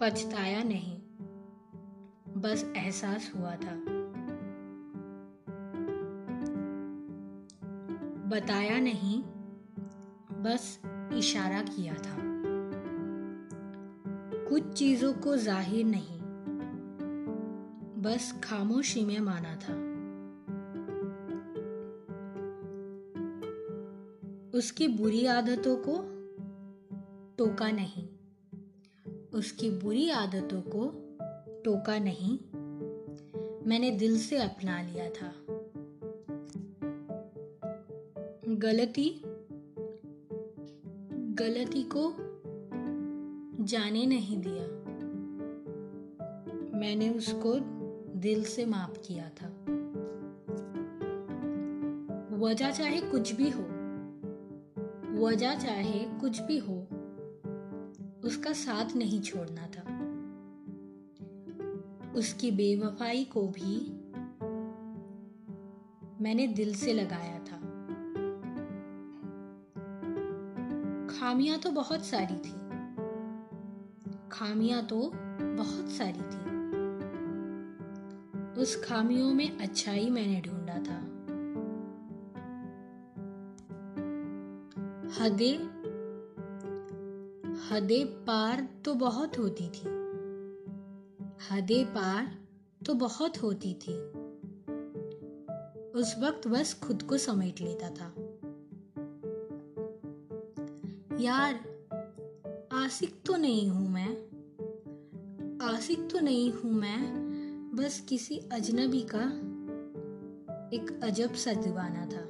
پچھتایا نہیں۔ بس احساس ہوا تھا۔ بتایا نہیں، بس اشارہ کیا تھا۔ کچھ چیزوں کو ظاہر نہیں، بس خاموشی میں مانا تھا۔ اس کی بری عادتوں کو ٹوکا نہیں۔ اس کی بری عادتوں کو ٹوکا نہیں۔ میں نے دل سے اپنا لیا تھا۔ غلطی غلطی کو جانے نہیں دیا۔ میں نے اس کو دل سے معاف کیا تھا۔ وجہ چاہے کچھ بھی ہو، وجہ چاہے کچھ بھی ہو اس کا ساتھ نہیں چھوڑنا تھا۔ اس کی بے وفائی کو بھی میں نے دل سے لگایا تھا۔ خامیاں تو بہت ساری تھی خامیاں تو بہت ساری تھی اس خامیوں میں اچھائی میں نے ڈھونڈا تھا۔ حدیں حدیں پار تو بہت ہوتی تھی۔ حدیں پار تو بہت ہوتی تھی۔ اس وقت بس خود کو سمیٹ لیتا تھا۔ یار آسک تو نہیں ہوں میں۔ آسک تو نہیں ہوں میں، بس کسی اجنبی کا ایک عجب سا دیوانہ تھا۔